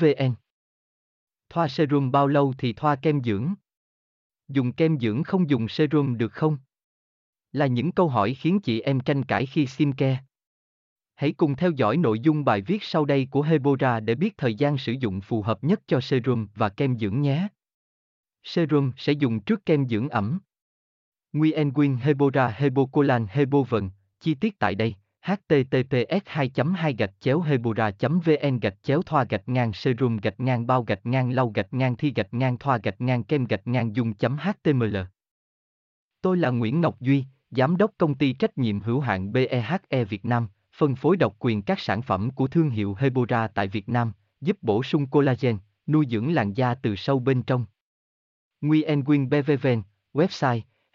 vn thoa serum bao lâu thì thoa kem dưỡng? Dùng kem dưỡng không dùng serum được không? Là những câu hỏi khiến chị em tranh cãi khi skincare. Hãy cùng theo dõi nội dung bài viết sau đây của Hebora để biết thời gian sử dụng phù hợp nhất cho serum và kem dưỡng nhé. Serum sẽ dùng trước kem dưỡng ẩm. Nguyen Quyên Hebora Hebocolan Hebovần, chi tiết tại đây https 2 2 gạch chéo hebora vn gạch chéo thoa gạch ngang serum gạch ngang bao gạch ngang lau gạch ngang thi gạch ngang thoa gạch ngang kem gạch ngang dung html Tôi là Nguyễn Ngọc Duy, Giám đốc công ty trách nhiệm hữu hạn BEHE Việt Nam, phân phối độc quyền các sản phẩm của thương hiệu Hebora tại Việt Nam, giúp bổ sung collagen, nuôi dưỡng làn da từ sâu bên trong. Nguyen Quyên BVVN, website